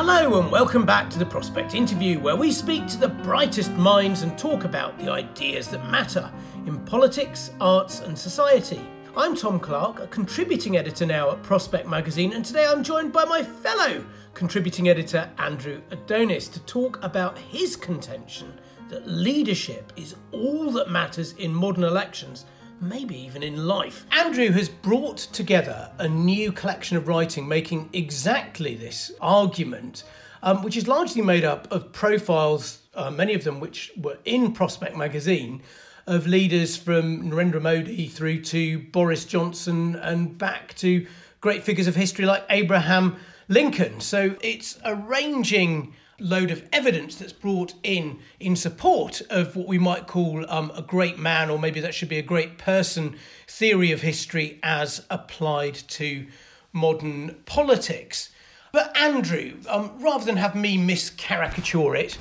Hello and welcome back to the Prospect Interview, where we speak to the brightest minds and talk about the ideas that matter in politics, arts, and society. I'm Tom Clark, a contributing editor now at Prospect Magazine, and today I'm joined by my fellow contributing editor, Andrew Adonis, to talk about his contention that leadership is all that matters in modern elections maybe even in life. Andrew has brought together a new collection of writing making exactly this argument, um, which is largely made up of profiles, uh, many of them which were in Prospect magazine, of leaders from Narendra Modi through to Boris Johnson and back to great figures of history like Abraham Lincoln. So it's arranging load of evidence that's brought in in support of what we might call um, a great man, or maybe that should be a great person theory of history as applied to modern politics. But Andrew, um, rather than have me miscaricature it,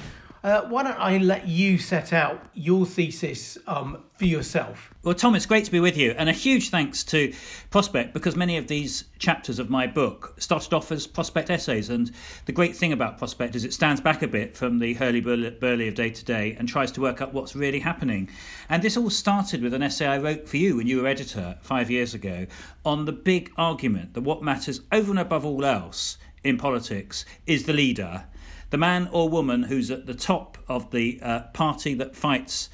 uh, why don't I let you set out your thesis um, for yourself? Well, Tom, it's great to be with you, and a huge thanks to Prospect because many of these chapters of my book started off as Prospect essays. And the great thing about Prospect is it stands back a bit from the hurly burly of day to day and tries to work out what's really happening. And this all started with an essay I wrote for you when you were editor five years ago on the big argument that what matters over and above all else in politics is the leader the man or woman who's at the top of the uh, party that fights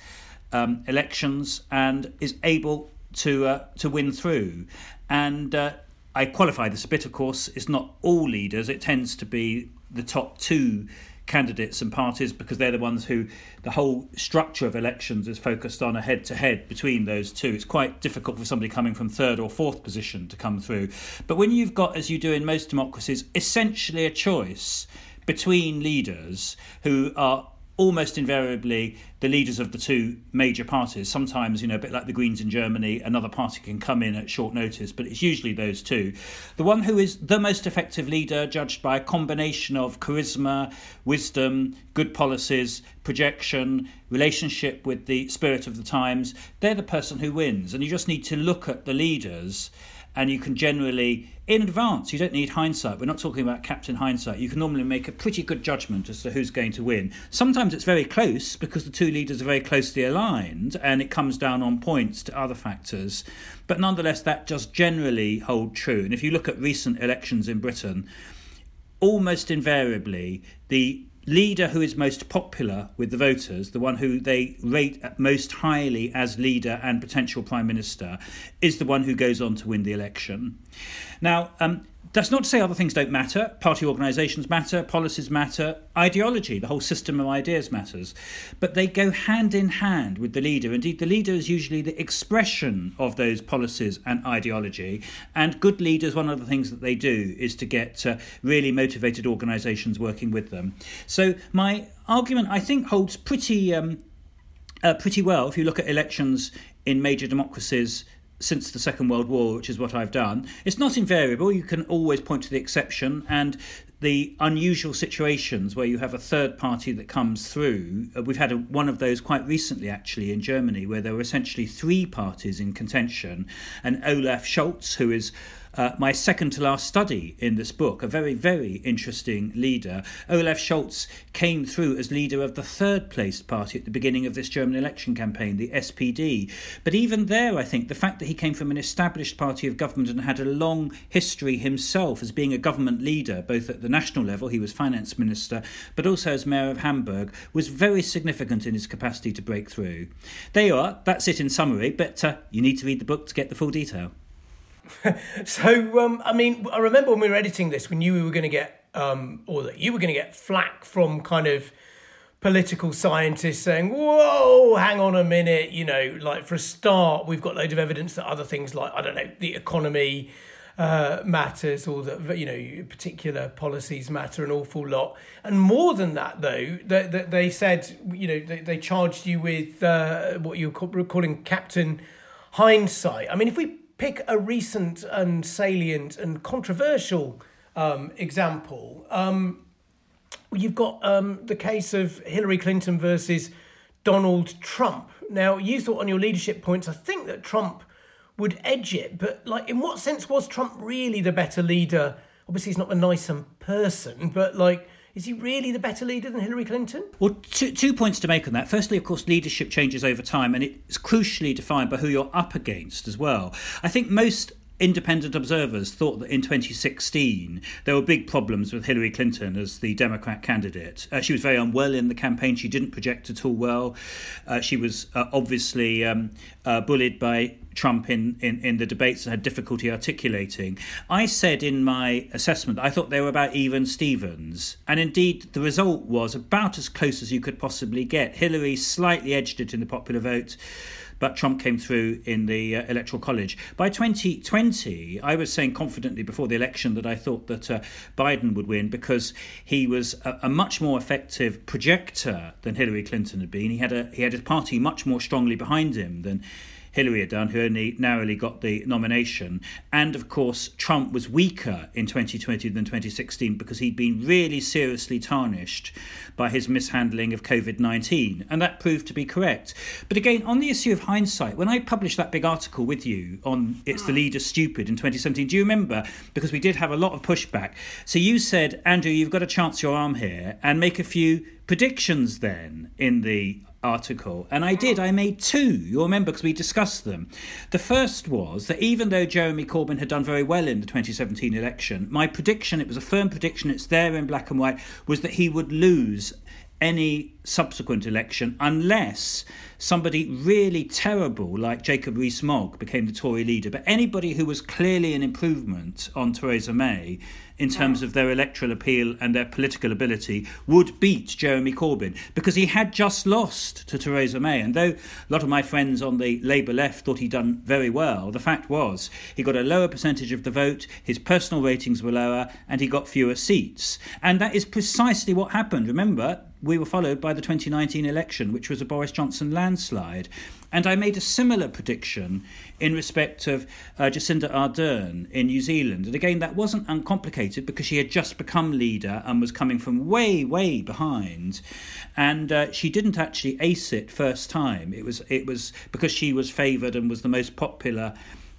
um, elections and is able to uh, to win through. And uh, I qualify this a bit, of course. It's not all leaders. It tends to be the top two candidates and parties because they're the ones who the whole structure of elections is focused on a head to head between those two. It's quite difficult for somebody coming from third or fourth position to come through. But when you've got, as you do in most democracies, essentially a choice between leaders who are almost invariably the leaders of the two major parties. Sometimes, you know, a bit like the Greens in Germany, another party can come in at short notice, but it's usually those two. The one who is the most effective leader, judged by a combination of charisma, wisdom, good policies, projection, relationship with the spirit of the times, they're the person who wins. And you just need to look at the leaders and you can generally in advance you don't need hindsight. We're not talking about captain hindsight. You can normally make a pretty good judgment as to who's going to win. Sometimes it's very close because the two leaders are very closely aligned and it comes down on points to other factors. But nonetheless that does generally hold true. And if you look at recent elections in britain almost invariably the leader who is most popular with the voters, the one who they rate most highly as leader and potential prime minister, is the one who goes on to win the election. Now, um, that's not to say other things don't matter. Party organisations matter, policies matter, ideology, the whole system of ideas matters. But they go hand in hand with the leader. Indeed, the leader is usually the expression of those policies and ideology. And good leaders, one of the things that they do is to get uh, really motivated organisations working with them. So my argument, I think, holds pretty. Um, uh, pretty well if you look at elections in major democracies since the Second World War, which is what I've done. It's not invariable. You can always point to the exception and the unusual situations where you have a third party that comes through. Uh, we've had a, one of those quite recently, actually, in Germany, where there were essentially three parties in contention, and Olaf Scholz, who is uh, my second to last study in this book, a very, very interesting leader. Olaf Scholz came through as leader of the third placed party at the beginning of this German election campaign, the SPD. But even there, I think the fact that he came from an established party of government and had a long history himself as being a government leader, both at the national level, he was finance minister, but also as mayor of Hamburg, was very significant in his capacity to break through. There you are, that's it in summary, but uh, you need to read the book to get the full detail. so, um, I mean, I remember when we were editing this, we knew we were going to get, um, or that you were going to get flack from kind of political scientists saying, whoa, hang on a minute, you know, like for a start, we've got loads of evidence that other things like, I don't know, the economy uh, matters or that, you know, particular policies matter an awful lot. And more than that, though, they, they, they said, you know, they, they charged you with uh, what you're calling Captain Hindsight. I mean, if we pick a recent and salient and controversial um, example. Um, you've got um, the case of Hillary Clinton versus Donald Trump. Now, you thought on your leadership points, I think that Trump would edge it, but like, in what sense was Trump really the better leader? Obviously, he's not the nicer person, but like, is he really the better leader than Hillary Clinton? Well, two, two points to make on that. Firstly, of course, leadership changes over time, and it's crucially defined by who you're up against as well. I think most independent observers thought that in 2016 there were big problems with Hillary Clinton as the Democrat candidate. Uh, she was very unwell in the campaign. She didn't project at all well. Uh, she was uh, obviously um, uh, bullied by Trump in, in, in the debates and had difficulty articulating. I said in my assessment I thought they were about even Stevens. And indeed, the result was about as close as you could possibly get. Hillary slightly edged it in the popular vote but Trump came through in the uh, electoral college. By 2020, I was saying confidently before the election that I thought that uh, Biden would win because he was a, a, much more effective projector than Hillary Clinton had been. He had a he had his party much more strongly behind him than Hillary had done, who only narrowly got the nomination. And of course, Trump was weaker in 2020 than 2016 because he'd been really seriously tarnished by his mishandling of COVID 19. And that proved to be correct. But again, on the issue of hindsight, when I published that big article with you on It's the Leader Stupid in 2017, do you remember? Because we did have a lot of pushback. So you said, Andrew, you've got to chance your arm here and make a few predictions then in the article, and I did. I made two. You'll remember because we discussed them. The first was that even though Jeremy Corbyn had done very well in the 2017 election, my prediction, it was a firm prediction, it's there in black and white, was that he would lose any subsequent election unless somebody really terrible like Jacob Rees Mogg became the Tory leader. But anybody who was clearly an improvement on Theresa May in terms of their electoral appeal and their political ability would beat Jeremy Corbyn because he had just lost to Theresa May. And though a lot of my friends on the Labour left thought he'd done very well, the fact was he got a lower percentage of the vote, his personal ratings were lower, and he got fewer seats. And that is precisely what happened. Remember, we were followed by the 2019 election, which was a Boris Johnson landslide. And I made a similar prediction in respect of uh, Jacinda Ardern in New Zealand. And again, that wasn't uncomplicated because she had just become leader and was coming from way, way behind. And uh, she didn't actually ace it first time. It was, it was because she was favoured and was the most popular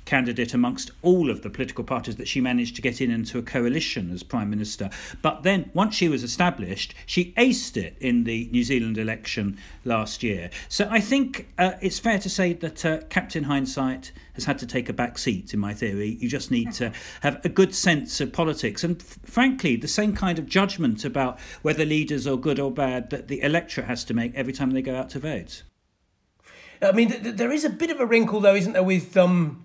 candidate amongst all of the political parties that she managed to get in into a coalition as Prime Minister. But then, once she was established, she aced it in the New Zealand election last year. So I think uh, it's fair to say that uh, Captain Hindsight has had to take a back seat, in my theory. You just need to have a good sense of politics and, f- frankly, the same kind of judgment about whether leaders are good or bad that the electorate has to make every time they go out to vote. I mean, th- th- there is a bit of a wrinkle, though, isn't there, with. Um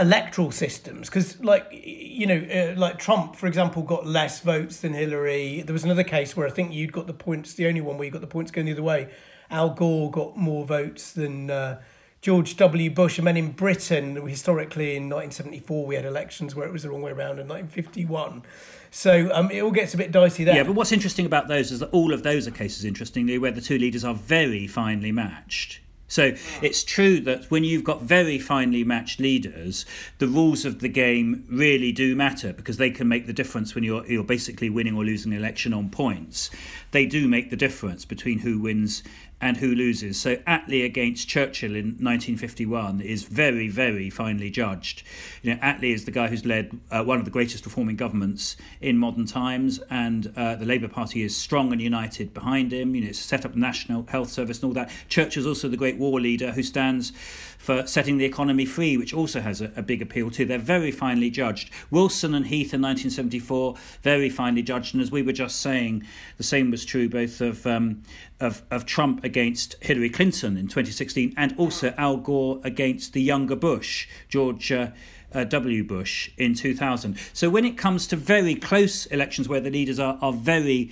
electoral systems because like you know uh, like trump for example got less votes than hillary. There was another case where i think you'd got the points the only one where you got the points going the other way. Al gore got more votes than uh, george w. Bush. And then in britain historically in 1974 we had elections where it was the wrong way around in 1951 so um, it all gets a bit dicey there. Yeah, but what's interesting about those is that all of those are cases, interestingly, where the two leaders are very finely matched. So it's true that when you've got very finely matched leaders, the rules of the game really do matter because they can make the difference when you're you're basically winning or losing an election on points. They do make the difference between who wins and who loses. So Attlee against Churchill in 1951 is very, very finely judged. You know, Attlee is the guy who's led uh, one of the greatest reforming governments in modern times, and uh, the Labour Party is strong and united behind him. You know, set up the National Health Service and all that. Churchill's also the great war leader who stands for setting the economy free, which also has a, a big appeal too. They're very finely judged. Wilson and Heath in 1974, very finely judged, and as we were just saying, the same was true both of um, of, of Trump against Hillary Clinton in 2016 and also Al Gore against the younger Bush, George. Uh, uh, W. Bush in 2000. So when it comes to very close elections where the leaders are, are very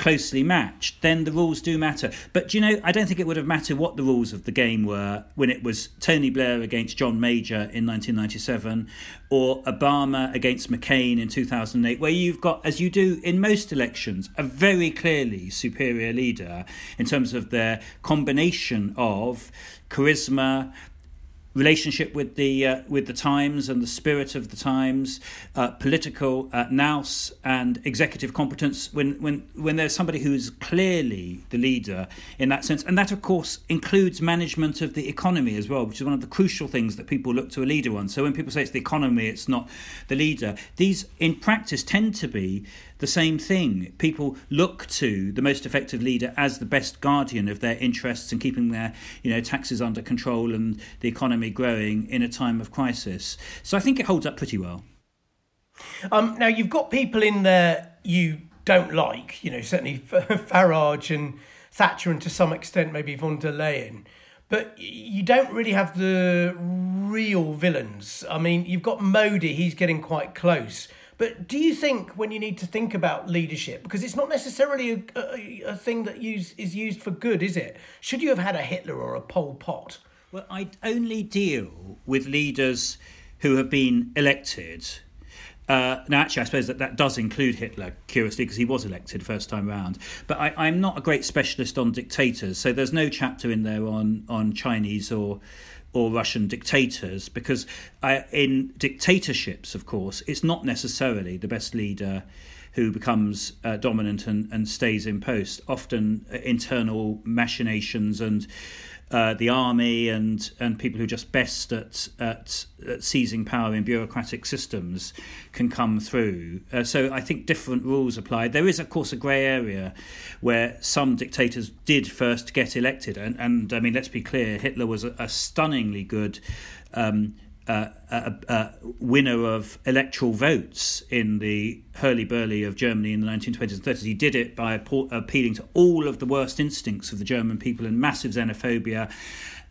closely matched, then the rules do matter. But you know, I don't think it would have mattered what the rules of the game were when it was Tony Blair against John Major in 1997 or Obama against McCain in 2008, where you've got, as you do in most elections, a very clearly superior leader in terms of their combination of charisma, relationship with the uh, with the times and the spirit of the times, uh, political uh, nous and executive competence. When when when there's somebody who's clearly the leader in that sense, and that of course includes management of the economy as well, which is one of the crucial things that people look to a leader on. So when people say it's the economy, it's not the leader. These in practice tend to be the same thing. People look to the most effective leader as the best guardian of their interests and keeping their you know taxes under control and the economy growing in a time of crisis. So I think it holds up pretty well. Um, now you've got people in there you don't like, you know, certainly Farage and Thatcher, and to some extent maybe von der Leyen. But you don't really have the real villains. I mean, you've got Modi; he's getting quite close. But do you think when you need to think about leadership, because it's not necessarily a, a, a thing that use, is used for good, is it? Should you have had a Hitler or a Pol Pot? Well, I only deal with leaders who have been elected. Uh, now, actually, I suppose that that does include Hitler, curiously, because he was elected first time round. But I, am not a great specialist on dictators, so there's no chapter in there on on Chinese or or Russian dictators, because I, in dictatorships, of course, it's not necessarily the best leader who becomes uh, dominant and, and stays in post. Often uh, internal machinations and uh, the army and and people who are just best at, at, at seizing power in bureaucratic systems can come through. Uh, so I think different rules apply. There is, of course, a grey area where some dictators did first get elected, and and I mean, let's be clear, Hitler was a, a stunningly good. Um, a, a, winner of electoral votes in the hurly-burly of Germany in the 1920s and 30s. He did it by appealing to all of the worst instincts of the German people and massive xenophobia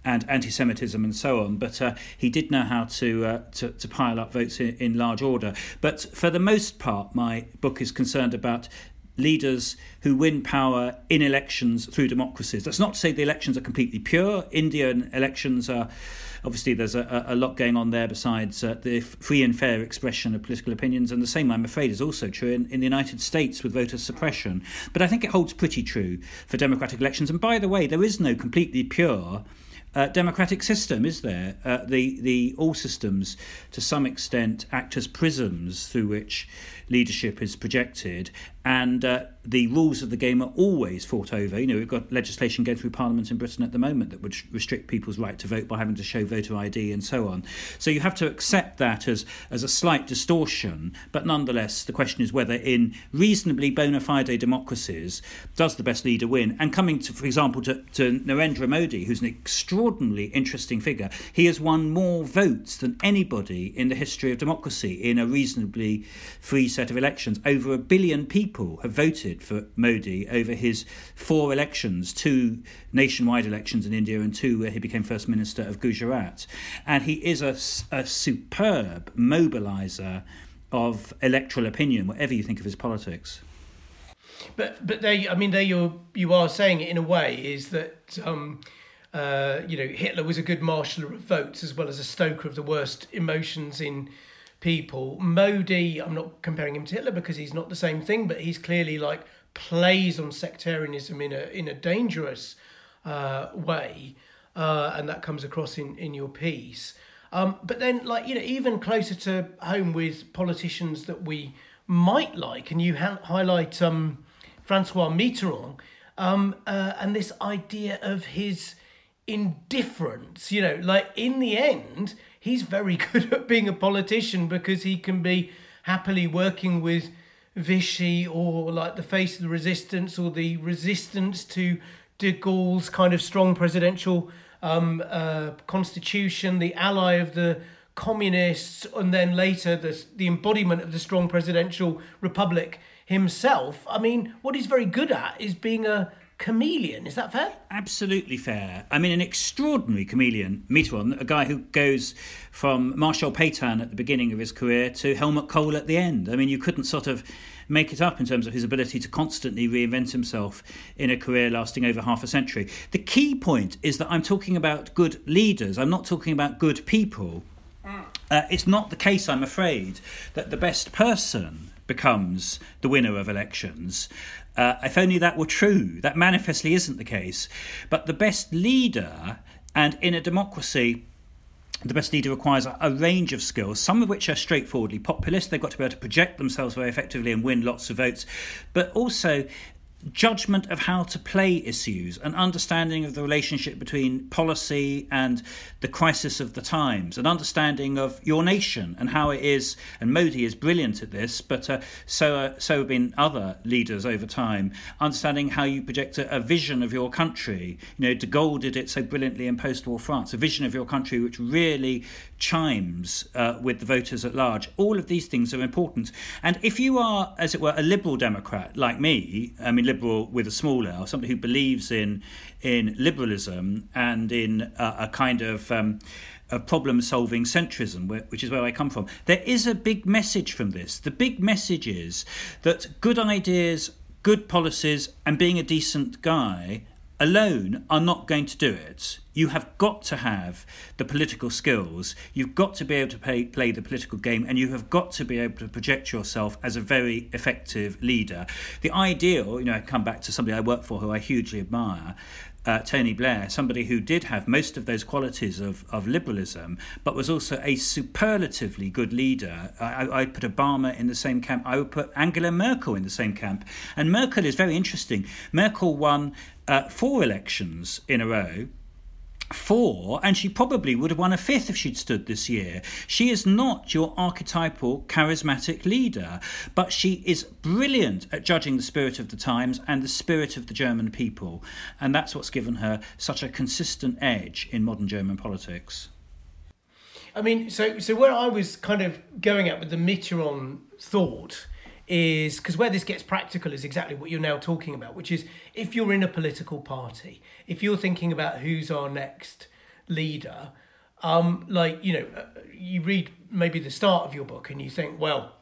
and anti-Semitism and so on. But uh, he did know how to, uh, to, to pile up votes in, in large order. But for the most part, my book is concerned about leaders who win power in elections through democracies. That's not to say the elections are completely pure. Indian elections are obviously there's a, a lot going on there besides uh, the free and fair expression of political opinions, and the same, I'm afraid, is also true in, in the United States with voter suppression. But I think it holds pretty true for democratic elections. And by the way, there is no completely pure uh, democratic system, is there? Uh, the the all systems, to some extent, act as prisms through which leadership is projected, and uh, the rules of the game are always fought over. You know, we've got legislation going through Parliament in Britain at the moment that would restrict people's right to vote by having to show voter ID and so on. So you have to accept that as as a slight distortion, but nonetheless, the question is whether in reasonably bona fide democracies does the best leader win? And coming to, for example, to, to Narendra Modi, who's an extraordinarily interesting figure, he has won more votes than anybody in the history of democracy in a reasonably free set of elections. Over a billion people have voted for Modi over his four elections two nationwide elections in India and two where he became First Minister of Gujarat. And he is a, a superb mobiliser of electoral opinion, whatever you think of his politics. But but they, I mean, they you you are saying it in a way is that um, uh, you know Hitler was a good marshaller of votes as well as a stoker of the worst emotions in people. Modi, I'm not comparing him to Hitler because he's not the same thing, but he's clearly like plays on sectarianism in a in a dangerous uh, way, uh, and that comes across in in your piece. Um, but then, like you know, even closer to home with politicians that we might like, and you ha- highlight um, Francois Mitterrand, um, uh, and this idea of his indifference. You know, like in the end, he's very good at being a politician because he can be happily working with Vichy or like the face of the resistance or the resistance to de Gaulle's kind of strong presidential um, uh, constitution, the ally of the communists, and then later the, the embodiment of the strong presidential republic himself. I mean, what he's very good at is being a chameleon. Is that fair? Absolutely fair. I mean, an extraordinary chameleon, Mitterrand, a guy who goes from Marshal Pétain at the beginning of his career to Helmut Kohl at the end. I mean, you couldn't sort of make it up in terms of his ability to constantly reinvent himself in a career lasting over half a century. The key point is that I'm talking about good leaders, I'm not talking about good people. Uh, it's not the case, I'm afraid, that the best person becomes the winner of elections. Uh, if only that were true. That manifestly isn't the case. But the best leader, and in a democracy, the best leader requires a, range of skills, some of which are straightforwardly populist. They've got to be able to project themselves very effectively and win lots of votes, but also judgment of how to play issues, an understanding of the relationship between policy and the crisis of the times, an understanding of your nation and how it is. And Modi is brilliant at this, but uh, so uh, so have been other leaders over time. Understanding how you project a, a, vision of your country. You know, De Gaulle did it so brilliantly in post-war France. A vision of your country which really chimes uh, with the voters at large. All of these things are important. And if you are, as it were, a liberal Democrat like me, I mean liberal with a small l, somebody who believes in in liberalism and in a, a kind of um, a problem solving centrism, which is where I come from. There is a big message from this. The big message is that good ideas, good policies, and being a decent guy alone are not going to do it. You have got to have the political skills, you've got to be able to play, play the political game, and you have got to be able to project yourself as a very effective leader. The ideal, you know, I come back to somebody I work for who I hugely admire. Uh, Tony Blair, somebody who did have most of those qualities of, of liberalism, but was also a superlatively good leader. I, I'd put Obama in the same camp. I would put Angela Merkel in the same camp. And Merkel is very interesting. Merkel won uh, four elections in a row four, and she probably would have won a fifth if she'd stood this year. She is not your archetypal charismatic leader, but she is brilliant at judging the spirit of the times and the spirit of the German people, and that's what's given her such a consistent edge in modern German politics. I mean, so so where I was kind of going at with the Mitterrand thought is because where this gets practical is exactly what you're now talking about, which is if you're in a political party, if you're thinking about who's our next leader, um, like, you know, uh, you read maybe the start of your book and you think, well,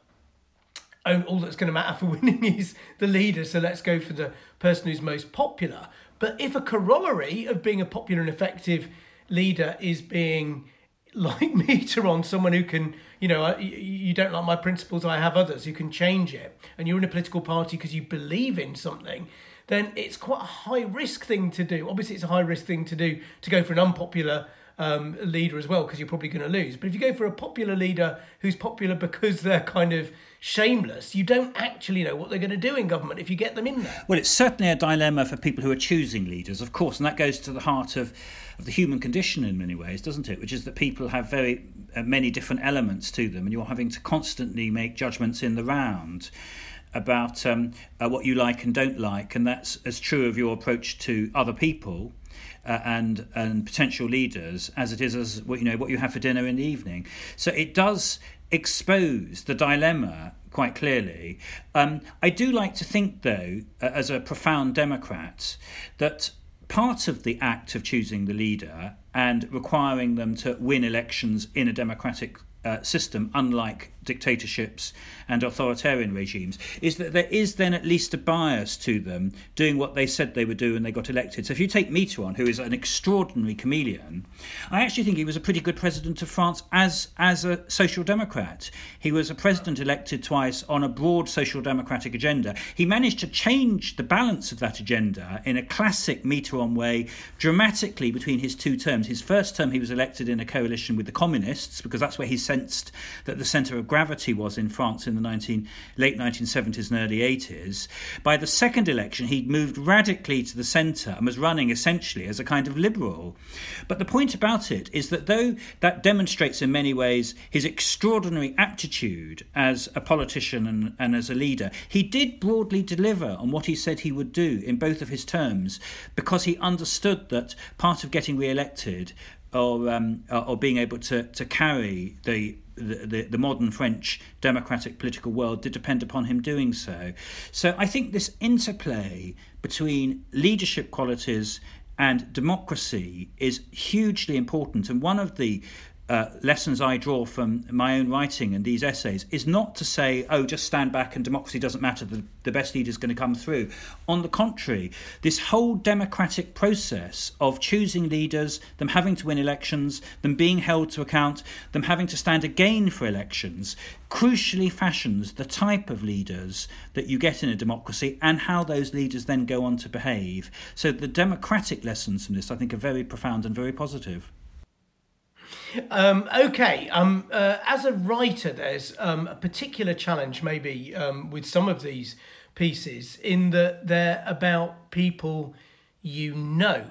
all that's going to matter for winning is the leader, so let's go for the person who's most popular. But if a corollary of being a popular and effective leader is being like Mitterrand, someone who can, you know, you don't like my principles, I have others who can change it, and you're in a political party because you believe in something, then it's quite a high risk thing to do. Obviously, it's a high risk thing to do to go for an unpopular um, leader as well because you're probably going to lose. But if you go for a popular leader who's popular because they're kind of shameless, you don't actually know what they're going to do in government if you get them in there. Well, it's certainly a dilemma for people who are choosing leaders, of course, and that goes to the heart of of the human condition in many ways, doesn't it? Which is that people have very uh, many different elements to them, and you're having to constantly make judgments in the round about um, uh, what you like and don't like, and that's as true of your approach to other people. Uh, and and potential leaders as it is as what you know what you have for dinner in the evening. So it does expose the dilemma quite clearly. Um, I do like to think, though, uh, as a profound Democrat, that part of the act of choosing the leader and requiring them to win elections in a democratic uh, system, unlike dictatorships and authoritarian regimes, is that there is then at least a bias to them doing what they said they would do when they got elected. So if you take Mitterrand, who is an extraordinary chameleon, I actually think he was a pretty good president of France as, as a social democrat. He was a president elected twice on a broad social democratic agenda. He managed to change the balance of that agenda in a classic Mitterrand way dramatically between his two terms. His first term, he was elected in a coalition with the communists because that's where he sensed that the centre of gravity gravity was in France in the 19, late 1970s and early 80s. By the second election, he'd moved radically to the centre and was running essentially as a kind of liberal. But the point about it is that though that demonstrates in many ways his extraordinary aptitude as a politician and, and as a leader, he did broadly deliver on what he said he would do in both of his terms because he understood that part of getting re elected or um, or being able to to carry the, the the modern French democratic political world did depend upon him doing so. So I think this interplay between leadership qualities and democracy is hugely important. And one of the uh, lessons I draw from my own writing and these essays is not to say, oh, just stand back and democracy doesn't matter, the, the best leader is going to come through. On the contrary, this whole democratic process of choosing leaders, them having to win elections, them being held to account, them having to stand again for elections, crucially fashions the type of leaders that you get in a democracy and how those leaders then go on to behave. So the democratic lessons from this, I think, are very profound and very positive. Um, okay, um, uh, as a writer, there's um, a particular challenge maybe um, with some of these pieces in that they're about people you know.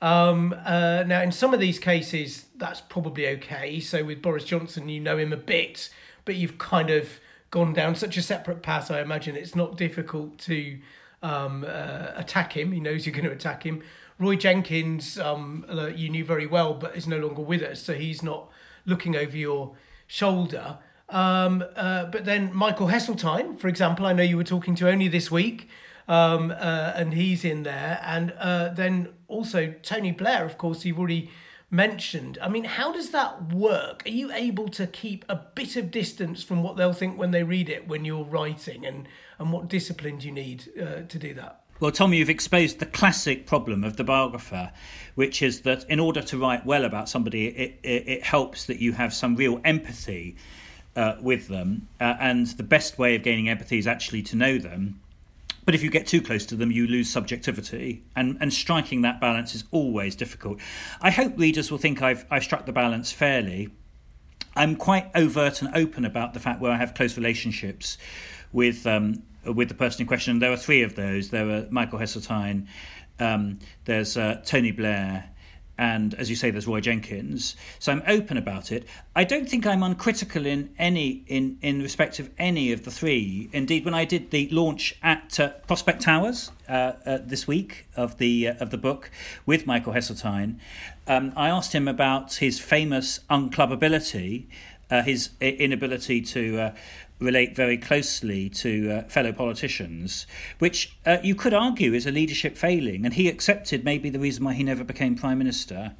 Um, uh, now, in some of these cases, that's probably okay. So, with Boris Johnson, you know him a bit, but you've kind of gone down such a separate path. I imagine it's not difficult to um, uh, attack him. He knows you're going to attack him. Roy Jenkins, um, you knew very well, but is no longer with us, so he's not looking over your shoulder. Um, uh, but then Michael Heseltine, for example, I know you were talking to only this week, um, uh, and he's in there. And uh, then also Tony Blair, of course, you've already mentioned. I mean, how does that work? Are you able to keep a bit of distance from what they'll think when they read it when you're writing, and and what discipline do you need uh, to do that? Well, Tommy, you've exposed the classic problem of the biographer, which is that in order to write well about somebody, it, it, it helps that you have some real empathy uh, with them. Uh, and the best way of gaining empathy is actually to know them. But if you get too close to them, you lose subjectivity, and, and striking that balance is always difficult. I hope readers will think I've, I've struck the balance fairly. I'm quite overt and open about the fact where I have close relationships with um, with the person in question. There are three of those. There are Michael Heseltine, um, there's uh, Tony Blair, and as you say, there's Roy Jenkins. So I'm open about it. I don't think I'm uncritical in any in in respect of any of the three. Indeed, when I did the launch at uh, Prospect Towers uh, uh, this week of the uh, of the book with Michael Heseltine, um, I asked him about his famous unclubbability, uh, his inability to uh, relate very closely to uh, fellow politicians, which uh, you could argue is a leadership failing, and he accepted maybe the reason why he never became prime minister.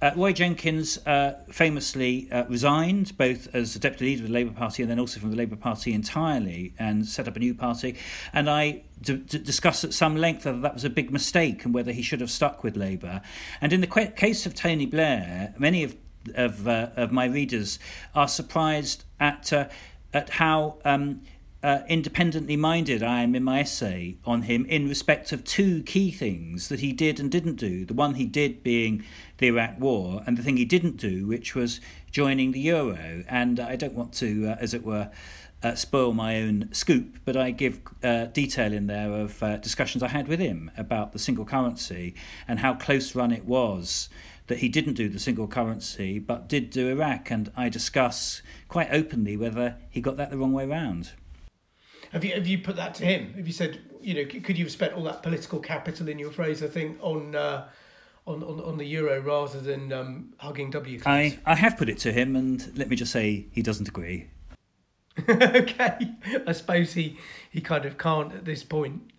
Uh, Roy Jenkins uh, famously uh, resigned both as the deputy leader of the Labour Party and then also from the Labour Party entirely and set up a new party. And I d- d- discussed at some length whether that was a big mistake and whether he should have stuck with Labour. And in the qu- case of Tony Blair, many of of, uh, of my readers are surprised at at how um, uh, independently minded I am in my essay on him in respect of two key things that he did and didn't do. The one he did being the Iraq War, and the thing he didn't do, which was joining the euro. And I don't want to, uh, as it were, uh, spoil my own scoop, but I give uh, detail in there of uh, discussions I had with him about the single currency and how close run it was that he didn't do the single currency but did do Iraq, and I discuss quite openly whether he got that the wrong way round. Have you have you put that to him? Have you said you know could you have spent all that political capital in your phrase? I think on. Uh, on, on, on the euro rather than um, hugging W. I, I have put it to him, and let me just say he doesn't agree. okay, I suppose he he kind of can't at this point.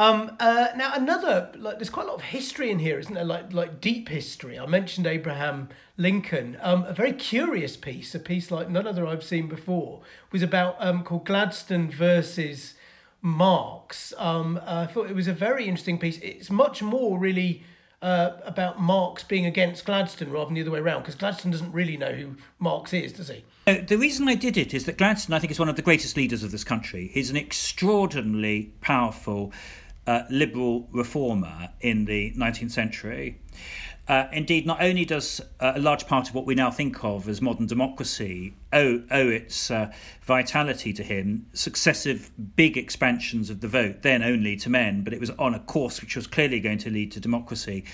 Um, uh, now another like there's quite a lot of history in here, isn't there? Like like deep history. I mentioned Abraham Lincoln. Um, a very curious piece, a piece like none other I've seen before, was about um, called Gladstone versus Marx. Um, I thought it was a very interesting piece. It's much more really uh, about Marx being against Gladstone rather than the other way around, because Gladstone doesn't really know who Marx is, does he? Uh, the reason I did it is that Gladstone, I think, is one of the greatest leaders of this country. He's an extraordinarily powerful uh, liberal reformer in the 19th century. Uh, indeed, not only does uh, a large part of what we now think of as modern democracy owe, owe its uh, vitality to him, successive big expansions of the vote, then only to men, but it was on a course which was clearly going to lead to democracy,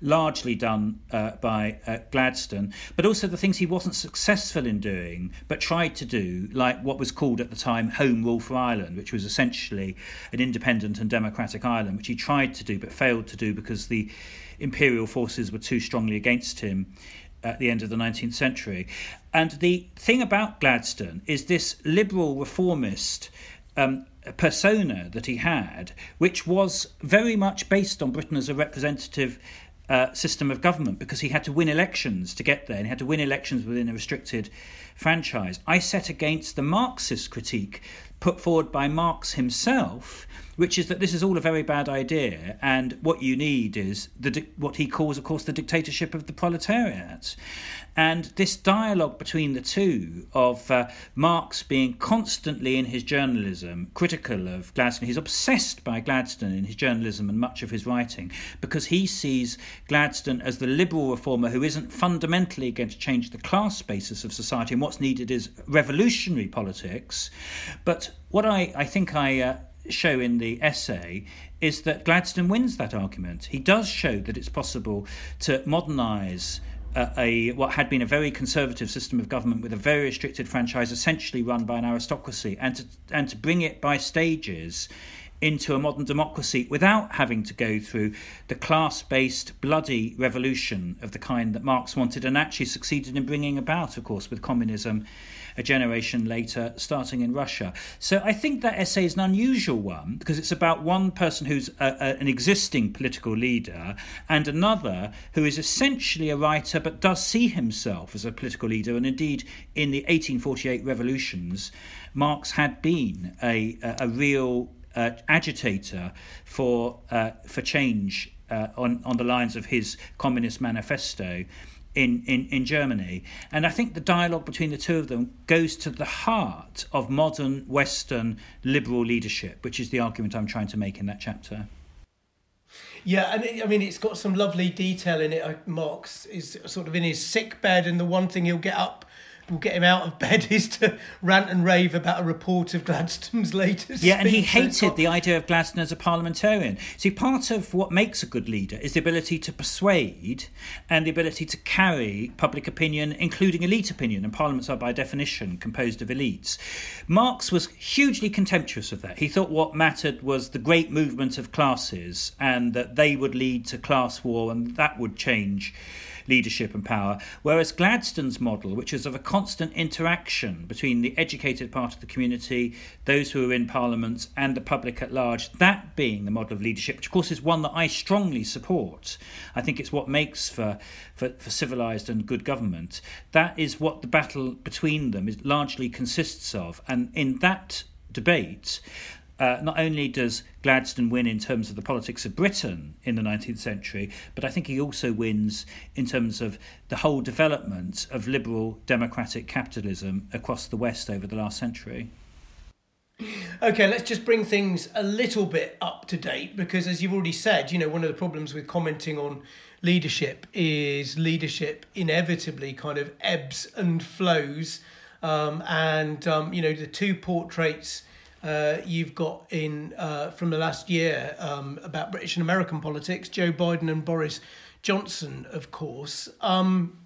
largely done uh, by uh, Gladstone, but also the things he wasn't successful in doing, but tried to do, like what was called at the time Home Rule for Ireland, which was essentially an independent and democratic Ireland, which he tried to do but failed to do because the imperial forces were too strongly against him at the end of the 19th century. And the thing about Gladstone is this liberal reformist um, persona that he had, which was very much based on Britain as a representative uh, system of government because he had to win elections to get there and he had to win elections within a restricted franchise. I set against the Marxist critique put forward by Marx himself which is that this is all a very bad idea, and what you need is the what he calls, of course, the dictatorship of the proletariat. And this dialogue between the two of uh, Marx being constantly in his journalism critical of Gladstone, he's obsessed by Gladstone in his journalism and much of his writing because he sees Gladstone as the liberal reformer who isn't fundamentally going to change the class basis of society, and what's needed is revolutionary politics. But what I, I think I uh, show in the essay is that Gladstone wins that argument. He does show that it's possible to modernise uh, a what had been a very conservative system of government with a very restricted franchise, essentially run by an aristocracy, and to and to bring it by stages into a modern democracy without having to go through the class based bloody revolution of the kind that Marx wanted and actually succeeded in bringing about, of course, with communism a generation later, starting in Russia. So I think that essay is an unusual one because it's about one person who's a, a, an existing political leader and another who is essentially a writer but does see himself as a political leader. And indeed, in the 1848 revolutions, Marx had been a, a, a real uh, agitator for uh, for change uh, on on the lines of his Communist Manifesto in, in, in Germany. And I think the dialogue between the two of them goes to the heart of modern Western liberal leadership, which is the argument I'm trying to make in that chapter. Yeah, and it, I mean, it's got some lovely detail in it. Marx is sort of in his sick bed, and the one thing he'll get up will get him out of bed is to rant and rave about a report of Gladstone's latest. Yeah, and he hated the idea of Gladstone as a parliamentarian. See, part of what makes a good leader is the ability to persuade and the ability to carry public opinion, including elite opinion, and parliaments are by definition composed of elites. Marx was hugely contemptuous of that. He thought what mattered was the great movement of classes and that they would lead to class war and that would change leadership and power. Whereas Gladstone's model, which is of a constant interaction between the educated part of the community, those who are in Parliament, and the public at large, that being the model of leadership, which of course is one that I strongly support. I think it's what makes for, for, for civilised and good government. That is what the battle between them is largely consists of. And in that debate, uh, not only does Gladstone win in terms of the politics of Britain in the 19th century, but I think he also wins in terms of the whole development of liberal democratic capitalism across the West over the last century. Okay, let's just bring things a little bit up to date because, as you've already said, you know, one of the problems with commenting on leadership is leadership inevitably kind of ebbs and flows. Um, and, um, you know, the two portraits uh, you've got in uh, from the last year um, about British and American politics, Joe Biden and Boris Johnson, of course. Um,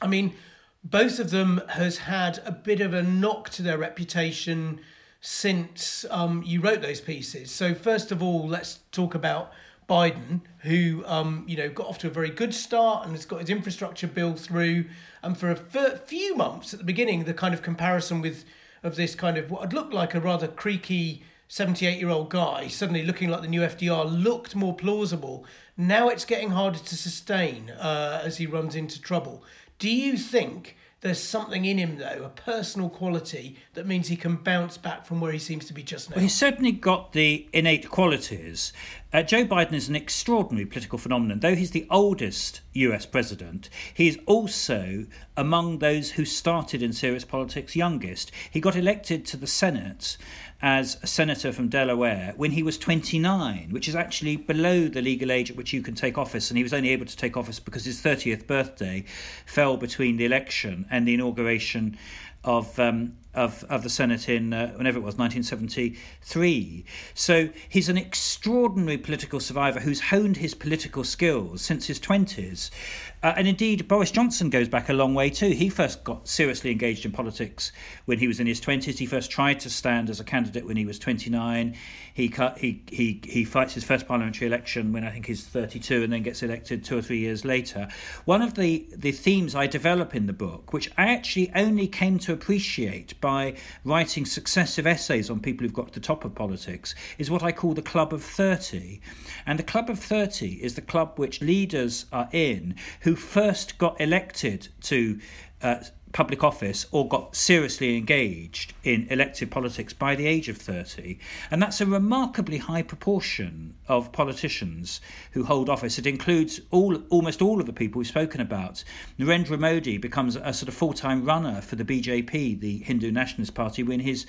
I mean, both of them has had a bit of a knock to their reputation since um, you wrote those pieces. So first of all, let's talk about Biden, who um, you know got off to a very good start and has got his infrastructure bill through. And for a few months at the beginning, the kind of comparison with of this kind of what had looked like a rather creaky 78 year old guy suddenly looking like the new FDR looked more plausible. Now it's getting harder to sustain uh, as he runs into trouble. Do you think there's something in him, though, a personal quality that means he can bounce back from where he seems to be just now. Well, he's certainly got the innate qualities. Uh, Joe Biden is an extraordinary political phenomenon. Though he's the oldest US president, he's also among those who started in serious politics youngest. He got elected to the Senate as a senator from Delaware when he was 29, which is actually below the legal age at which you can take office. And he was only able to take office because his 30th birthday fell between the election and the inauguration of um, of, of the Senate in uh, whenever it was 1973. So he's an extraordinary political survivor who's honed his political skills since his 20s. Uh, and indeed, Boris Johnson goes back a long way too. He first got seriously engaged in politics when he was in his 20s. He first tried to stand as a candidate when he was 29. He cut, he, he, he fights his first parliamentary election when I think he's 32 and then gets elected two or three years later. One of the, the themes I develop in the book, which I actually only came to appreciate by writing successive essays on people who've got to the top of politics, is what I call the Club of 30. And the Club of 30 is the club which leaders are in who first got elected to uh, public office or got seriously engaged in elective politics by the age of 30. And that's a remarkably high proportion of politicians who hold office. It includes all, almost all of the people we've spoken about. Narendra Modi becomes a sort of full time runner for the BJP, the Hindu Nationalist Party, when his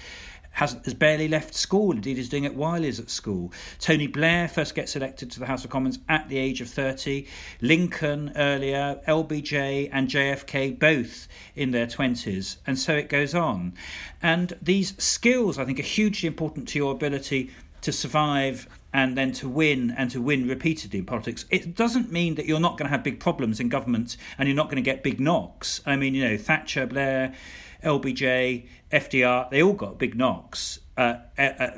has, has barely left school. Indeed, is doing it while he's at school. Tony Blair first gets elected to the House of Commons at the age of 30. Lincoln earlier, LBJ and JFK both in their 20s. And so it goes on. And these skills, I think, are hugely important to your ability to survive and then to win and to win repeatedly in politics. It doesn't mean that you're not going to have big problems in government and you're not going to get big knocks. I mean, you know, Thatcher, Blair, LBJ, FDR, they all got big knocks. Uh, uh, uh,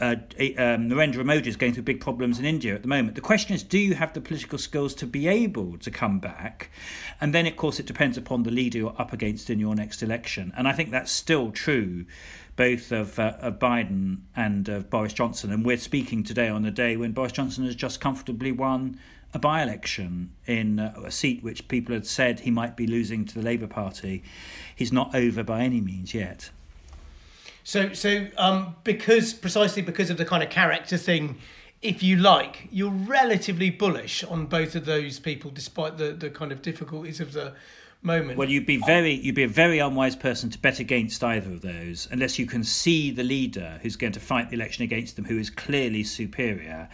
uh um, Narendra Modi is going through big problems in India at the moment. The question is, do you have the political skills to be able to come back? And then, of course, it depends upon the leader you're up against in your next election. And I think that's still true both of, uh, of Biden and of Boris Johnson. And we're speaking today on a day when Boris Johnson has just comfortably won a by election in uh, a seat which people had said he might be losing to the Labour Party. He's not over by any means yet. So, so um, because precisely because of the kind of character thing, if you like, you're relatively bullish on both of those people, despite the, the kind of difficulties of the moment. Well, you'd be very you'd be a very unwise person to bet against either of those unless you can see the leader who's going to fight the election against them, who is clearly superior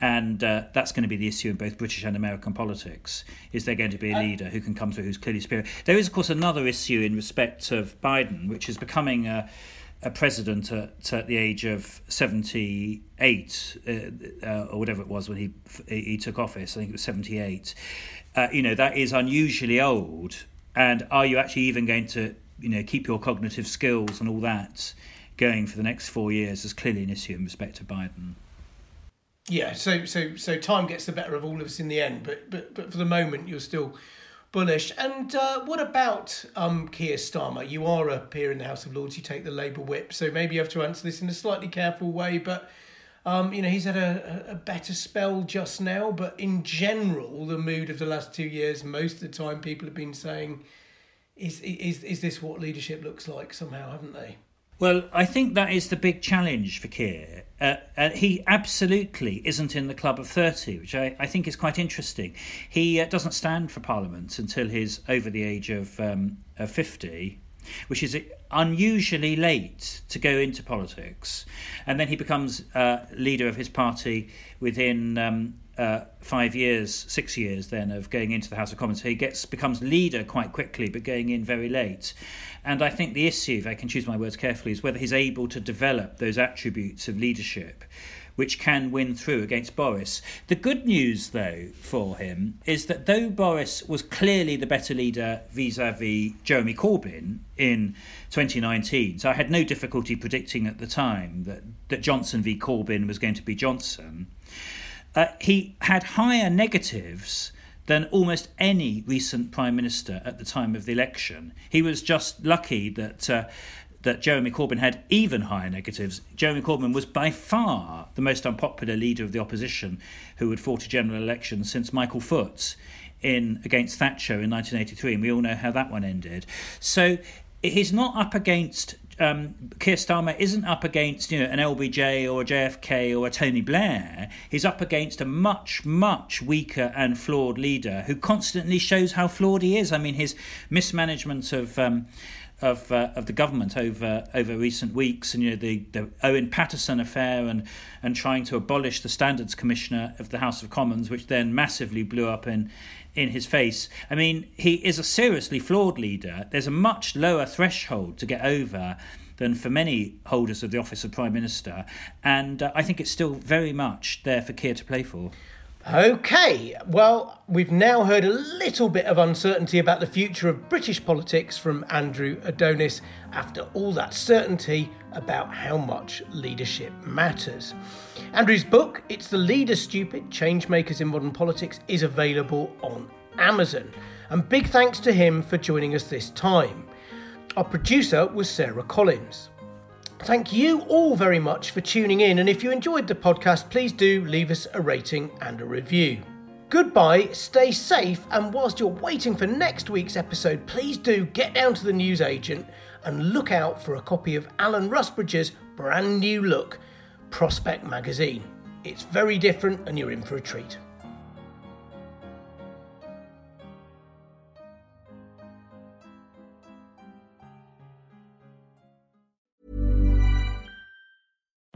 and uh, that's going to be the issue in both British and American politics. Is there going to be a uh, leader who can come through who's clearly superior? There is, of course, another issue in respect of Biden, which is becoming a, a president at, at, the age of seventy-eight uh, uh, or whatever it was when he he took office. I think it was seventy-eight. Uh, you know that is unusually old. And are you actually even going to you know keep your cognitive skills and all that going for the next four years? Is clearly an issue in respect to Biden. Yeah, so so so time gets the better of all of us in the end, but but but for the moment you're still bullish. And uh, what about um, Keir Starmer? You are a peer in the House of Lords. You take the Labour whip, so maybe you have to answer this in a slightly careful way. But um, you know he's had a, a better spell just now. But in general, the mood of the last two years, most of the time, people have been saying, "Is is is this what leadership looks like?" Somehow, haven't they? Well, I think that is the big challenge for Keir. Uh, uh, he absolutely isn't in the club of 30, which I, I think is quite interesting. He uh, doesn't stand for Parliament until he's over the age of, um, of 50, which is unusually late to go into politics. And then he becomes uh, leader of his party within um, uh, five years, six years then of going into the House of Commons. So he gets becomes leader quite quickly, but going in very late. And I think the issue, if I can choose my words carefully, is whether he's able to develop those attributes of leadership which can win through against Boris. The good news, though, for him is that though Boris was clearly the better leader vis a vis Jeremy Corbyn in 2019, so I had no difficulty predicting at the time that, that Johnson v Corbyn was going to be Johnson uh, he had higher negatives than almost any recent prime minister at the time of the election. He was just lucky that uh, that Jeremy Corbyn had even higher negatives. Jeremy Corbyn was by far the most unpopular leader of the opposition who had fought a general election since Michael Foot in against Thatcher in 1983, and we all know how that one ended. So he's not up against um, Keir Starmer isn't up against you know an LBJ or a JFK or a Tony Blair. He's up against a much much weaker and flawed leader who constantly shows how flawed he is. I mean, his mismanagement of um, of uh, of the government over over recent weeks, and you know the, the Owen Paterson affair, and and trying to abolish the Standards Commissioner of the House of Commons, which then massively blew up in in his face. I mean, he is a seriously flawed leader. There's a much lower threshold to get over than for many holders of the office of Prime Minister, and uh, I think it's still very much there for Keir to play for. Okay, well, we've now heard a little bit of uncertainty about the future of British politics from Andrew Adonis after all that certainty about how much leadership matters. Andrew's book, It's the Leader Stupid Changemakers in Modern Politics, is available on Amazon. And big thanks to him for joining us this time. Our producer was Sarah Collins. Thank you all very much for tuning in, and if you enjoyed the podcast, please do leave us a rating and a review. Goodbye, stay safe, and whilst you're waiting for next week's episode, please do get down to the newsagent and look out for a copy of Alan Rusbridger's brand new look, Prospect Magazine. It's very different, and you're in for a treat.